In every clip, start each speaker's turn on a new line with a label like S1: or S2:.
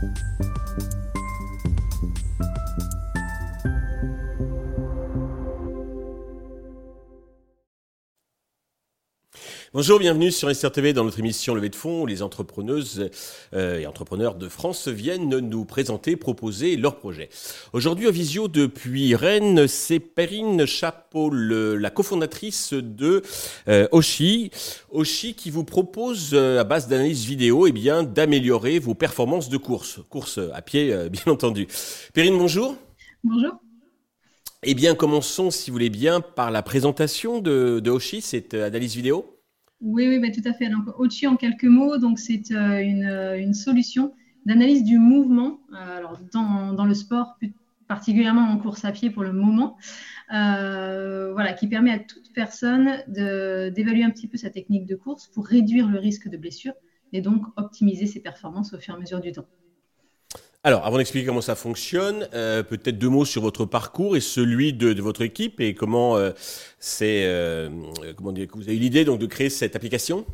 S1: Thank you. Bonjour, bienvenue sur SRTV dans notre émission Levée de fonds où les entrepreneuses euh, et entrepreneurs de France viennent nous présenter, proposer leurs projets. Aujourd'hui en visio depuis Rennes, c'est Perrine Chapeau, la cofondatrice de euh, Oshi. Oshi qui vous propose euh, à base d'analyse vidéo eh bien d'améliorer vos performances de course, course à pied bien entendu. Perrine, bonjour.
S2: Bonjour.
S1: Eh bien, commençons, si vous voulez bien, par la présentation de, de Oshi, cette analyse vidéo.
S2: Oui, oui, tout à fait. Donc, Ochi en quelques mots, donc c'est euh, une, euh, une, solution d'analyse du mouvement euh, alors dans, dans, le sport, particulièrement en course à pied pour le moment, voilà, qui permet à toute personne d'évaluer un petit peu sa technique de course pour réduire le risque de blessure et donc optimiser ses performances au fur et à mesure du temps.
S1: Alors, avant d'expliquer comment ça fonctionne, euh, peut-être deux mots sur votre parcours et celui de, votre équipe et comment euh, c'est, euh, comment dire, vous avez eu l'idée donc de créer cette application?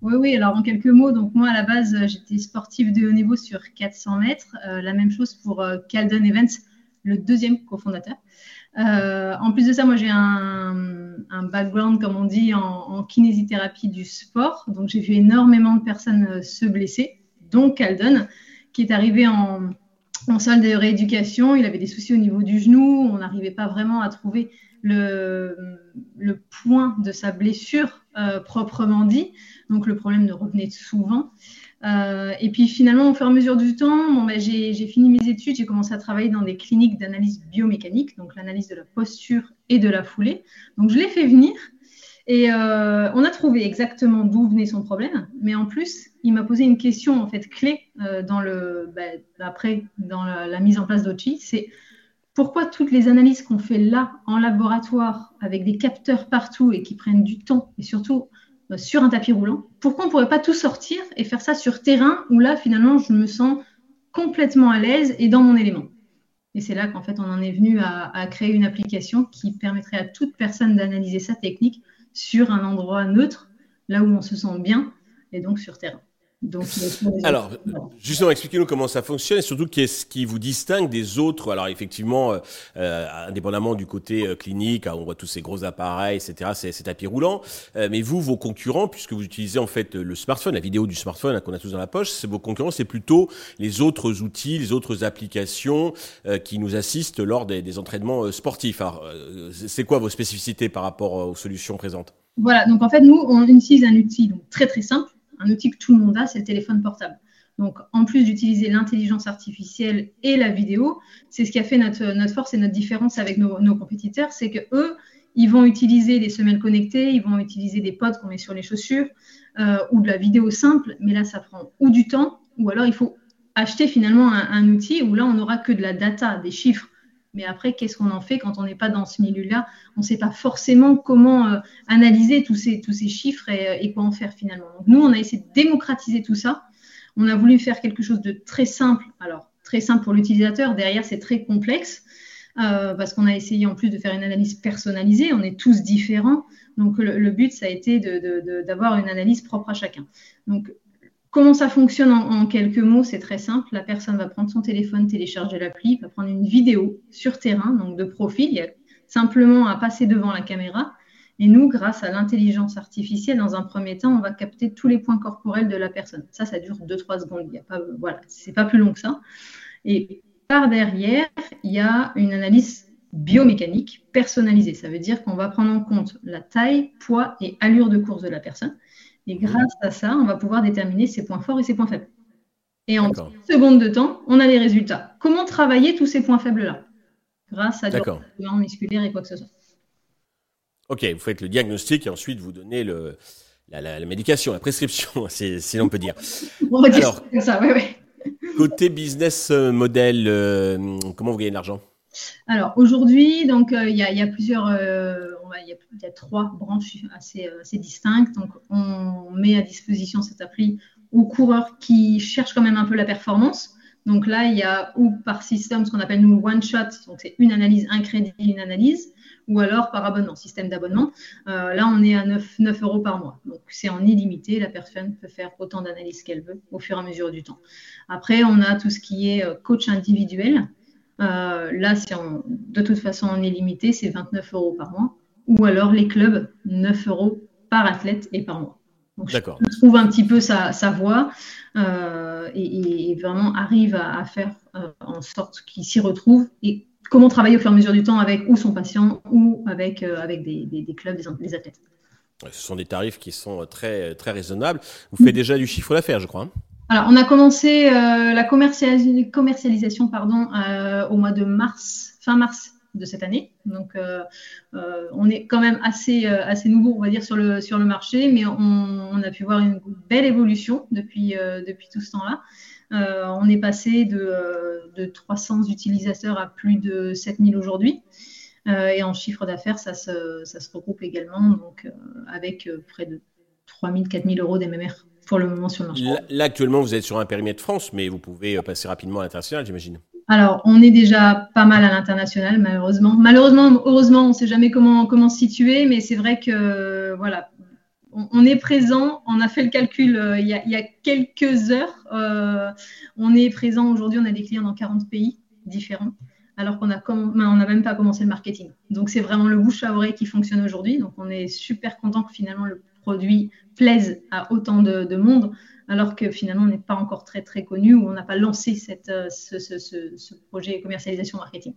S2: Oui, oui. Alors en quelques mots, donc moi à la base j'étais sportive de haut niveau sur 400 mètres. la même chose pour Calden Events, le deuxième cofondateur. en plus de ça, moi j'ai un, background, comme on dit, en, en kinésithérapie du sport. Donc j'ai vu énormément de personnes se blesser, dont Calden qui est arrivé en, salle de rééducation. Il avait des soucis au niveau du genou. On n'arrivait pas vraiment à trouver le, point de sa blessure euh, proprement dit. Donc le problème ne revenait souvent. Euh, et puis finalement, au fur et à mesure du temps, bon, ben, j'ai fini mes études, j'ai commencé à travailler dans des cliniques d'analyse biomécanique, donc l'analyse de la posture et de la foulée. Donc je l'ai fait venir et euh, on a trouvé exactement d'où venait son problème, mais en plus, il m'a posé une question en fait clé euh, dans le, bah, après dans la, mise en place d'Ochi, c'est pourquoi toutes les analyses qu'on fait là en laboratoire avec des capteurs partout et qui prennent du temps et surtout euh, sur un tapis roulant, pourquoi on ne pourrait pas tout sortir et faire ça sur terrain où là finalement je me sens complètement à l'aise et dans mon élément. Et c'est là qu'en fait on en est venu à créer une application qui permettrait à toute personne d'analyser sa technique sur un endroit neutre, là où on se sent bien, et donc sur terrain.
S1: Alors, justement, expliquez-nous comment ça fonctionne et surtout qu'est-ce qui vous distingue des autres? Alors, effectivement, euh, euh, indépendamment du côté euh, clinique, on voit tous ces gros appareils, etc., ces, tapis roulants. mais vous, vos concurrents, puisque vous utilisez en fait le smartphone, la vidéo du smartphone qu'on a tous dans la poche, c'est vos concurrents, c'est plutôt les autres outils, les autres applications qui nous assistent lors des, entraînements sportifs. Alors, c'est quoi vos spécificités par rapport aux solutions présentes?
S2: Voilà. Donc, en fait, nous, on utilise un outil donc, très très simple un outil que tout le monde a, c'est le téléphone portable. Donc, en plus d'utiliser l'intelligence artificielle et la vidéo, c'est ce qui a fait notre, force et notre différence avec nos, compétiteurs, c'est que eux, ils vont utiliser des semelles connectées, ils vont utiliser des pods qu'on met sur les chaussures euh, ou de la vidéo simple, mais là, ça prend ou du temps, ou alors il faut acheter finalement un outil où là, on n'aura que de la data, des chiffres mais après, qu'est-ce qu'on en fait quand on n'est pas dans ce milieu-là? On ne sait pas forcément comment euh, analyser tous ces, chiffres euh, et, quoi en faire finalement. Donc, nous, on a essayé de démocratiser tout ça. On a voulu faire quelque chose de très simple. Alors, très simple pour l'utilisateur. Derrière, c'est très complexe. Euh, parce qu'on a essayé en plus de faire une analyse personnalisée. On est tous différents. Donc, le, but, ça a été d'avoir une analyse propre à chacun. Donc, Comment ça fonctionne en, quelques mots C'est très simple. La personne va prendre son téléphone, télécharger l'appli, va prendre une vidéo sur terrain, donc de profil. Il y a simplement à passer devant la caméra. Et nous, grâce à l'intelligence artificielle, dans un premier temps, on va capter tous les points corporels de la personne. Ça, ça dure 2-3 secondes. Voilà, c'est pas plus long que ça. Et par derrière, il y a une analyse biomécanique personnalisée. Ça veut dire qu'on va prendre en compte la taille, poids et allure de course de la personne. Et grâce à ça, on va pouvoir déterminer ses points forts et ses points faibles. Et en secondes de temps, on a les résultats. Comment travailler tous ces points faibles-là? Grâce à des musculaires et quoi que ce soit.
S1: Ok, vous faites le diagnostic et ensuite vous donnez le, la, médication, la prescription, si l'on peut dire.
S2: on va dire ça, oui, oui.
S1: Côté business model, euh, comment vous gagnez de l'argent?
S2: Alors aujourd'hui, donc euh, il y, a plusieurs, euh, il y, a trois branches assez, euh, assez, distinctes. Donc on met à disposition cette appli aux coureurs qui cherchent quand même un peu la performance. Donc là, il y a ou par système, ce qu'on appelle nous one shot, donc c'est une analyse, un crédit, une analyse, ou alors par abonnement, système d'abonnement. Euh, là, on est à 9, 9 euros par mois. Donc c'est en illimité, la personne peut faire autant d'analyses qu'elle veut au fur et à mesure du temps. Après, on a tout ce qui est euh, coach individuel. Là, de toute façon en illimité, c'est 29 euros par mois. Ou alors les clubs, 9 euros par athlète et par mois. Donc, je trouve un petit peu sa, sa voie euh, et, vraiment arrive à, faire euh, en sorte qu'il s'y retrouve et comment travailler au fur et à mesure du temps avec ou son patient ou avec, euh, avec des, des, clubs, des, athlètes.
S1: Ce sont des tarifs qui sont très, très raisonnables. Vous faites déjà du chiffre d'affaires, je crois. Hein
S2: Alors, on a commencé la commercialisation pardon, au mois de mars, fin mars de cette année. Donc, euh, euh, on est quand même assez, euh, assez nouveau, on va dire, sur le, sur le marché, mais on, a pu voir une belle évolution depuis, depuis tout ce temps-là. on est passé de, de, 300 utilisateurs à plus de 7000 aujourd'hui. et en chiffre d'affaires, ça se, ça se, regroupe également, donc avec près de 3000, 4000 euros d'MMR pour le moment sur le marché.
S1: là, actuellement, vous êtes sur un périmètre France, mais vous pouvez passer rapidement à l'international, j'imagine.
S2: Alors, on est déjà pas mal à l'international, malheureusement. Malheureusement, heureusement, on ne sait jamais comment, se situer, mais c'est vrai que, voilà, on, est présent. On a fait le calcul euh, il, y a, quelques heures. Euh, on est présent aujourd'hui, on a des clients dans 40 pays différents, alors qu'on n'a même pas commencé le marketing. Donc, c'est vraiment le bouche à oreille qui fonctionne aujourd'hui. Donc, on est super content que finalement le produit plaise à autant de monde alors que finalement on n'est pas encore très très connu ou on n'a pas lancé cette, euh, ce, ce, ce, projet commercialisation marketing.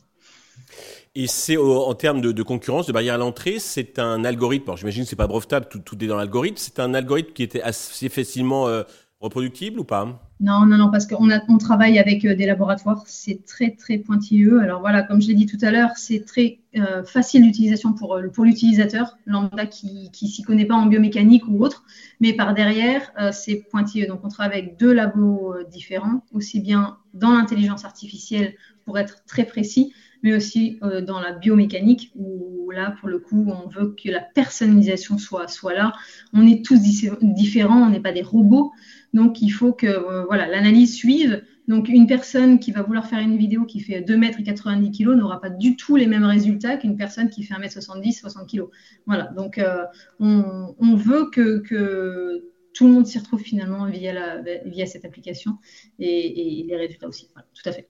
S1: Et c'est en termes de, concurrence, de barrière à l'entrée, c'est un algorithme. j'imagine que c'est pas brevetable, tout, tout est dans l'algorithme. C'est un algorithme qui était assez facilement euh, reproductible ou pas?
S2: Non, non, non, parce qu'on on travaille avec euh, des laboratoires, c'est très, très pointilleux. Alors voilà, comme je l'ai dit tout à l'heure, c'est très euh, facile d'utilisation pour, euh, pour l'utilisateur, lambda qui ne s'y connaît pas en biomécanique ou autre, mais par derrière, c'est pointilleux. Donc on travaille avec deux labos différents, aussi bien dans l'intelligence artificielle pour être très précis, mais aussi dans la biomécanique, où là, pour le coup, on veut que la personnalisation soit, soit là. On est tous différents, on n'est pas des robots. Donc, il faut que euh, voilà, l'analyse suive. Donc, une personne qui va vouloir faire une vidéo qui fait 2 mètres et 90 kg n'aura pas du tout les mêmes résultats qu'une personne qui fait 1 mètre 70, 60 kg. Voilà. Donc, euh, on, veut que, tout le monde s'y retrouve finalement via, cette application et, les résultats aussi. tout à fait.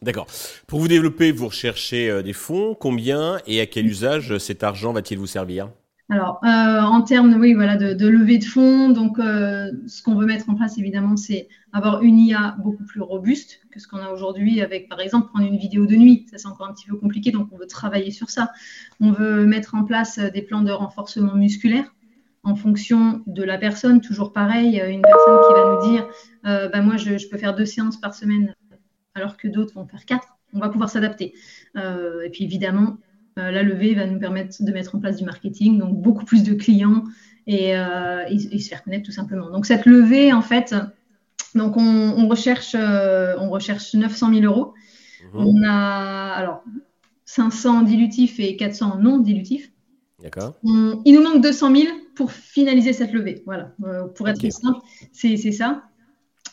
S1: D'accord. Pour vous développer, vous recherchez euh, des fonds. Combien et à quel usage cet argent va-t-il vous servir?
S2: Alors, euh, en termes oui, voilà, de, levée de fonds, donc euh, ce qu'on veut mettre en place, évidemment, c'est avoir une IA beaucoup plus robuste que ce qu'on a aujourd'hui avec, par exemple, prendre une vidéo de nuit. Ça, c'est encore un petit peu compliqué, donc on veut travailler sur ça. On veut mettre en place des plans de renforcement musculaire en fonction de la personne. Toujours pareil, une personne qui va nous dire, euh, bah, moi, je, peux faire deux séances par semaine, alors que d'autres vont faire quatre. On va pouvoir s'adapter. et puis, évidemment, euh, la levée va nous permettre de mettre en place du marketing, donc beaucoup plus de clients et, euh, se faire connaître tout simplement. Donc cette levée, en fait, donc on, recherche, euh, on recherche 900 000 euros. Mhm. On a alors 500 dilutifs et 400 non dilutifs.
S1: D'accord.
S2: Il nous manque 200 000 pour finaliser cette levée. Voilà, pour être simple, c'est ça.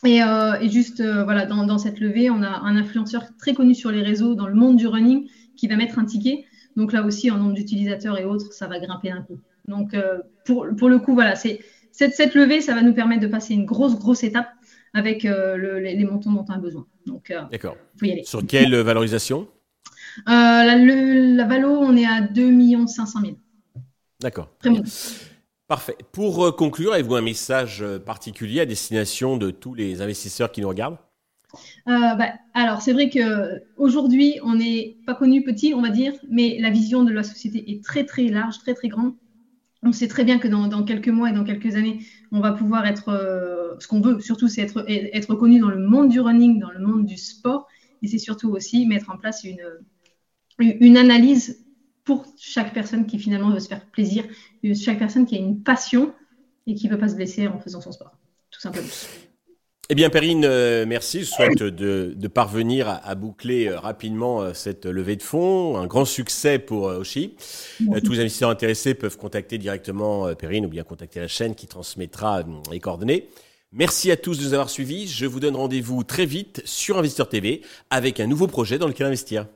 S2: Et, juste, voilà, dans, dans, cette levée, on a un influenceur très connu sur les réseaux dans le monde du running qui va mettre un ticket donc là aussi, en nombre d'utilisateurs et autres, ça va grimper un peu. Donc euh, pour, pour, le coup, voilà, c'est cette, cette, levée, ça va nous permettre de passer une grosse, grosse étape avec euh, les, montants dont on a besoin. Donc,
S1: euh, D'accord. Sur quelle valorisation?
S2: La, la valo, on est à 2 500 000.
S1: D'accord. Parfait. Pour conclure, avez-vous un message particulier à destination de tous les investisseurs qui nous regardent?
S2: Euh, bah, alors, c'est vrai qu'aujourd'hui, on n'est pas connu petit, on va dire, mais la vision de la société est très, très large, très, très grande. On sait très bien que dans, quelques mois et dans quelques années, on va pouvoir être, euh, ce qu'on veut, surtout, c'est être, être connu dans le monde du running, dans le monde du sport, et c'est surtout aussi mettre en place une, une analyse pour chaque personne qui finalement veut se faire plaisir, chaque personne qui a une passion et qui ne veut pas se blesser en faisant son sport, tout simplement.
S1: Eh bien, Perrine, euh, merci. Je souhaite de, parvenir à, boucler euh, rapidement euh, cette levée de fonds. Un grand succès pour Oshi. tous les investisseurs intéressés peuvent contacter directement Perrine ou bien contacter la chaîne qui transmettra les coordonnées. Merci à tous de nous avoir suivis. Je vous donne rendez-vous très vite sur Investeur TV avec un nouveau projet dans lequel investir.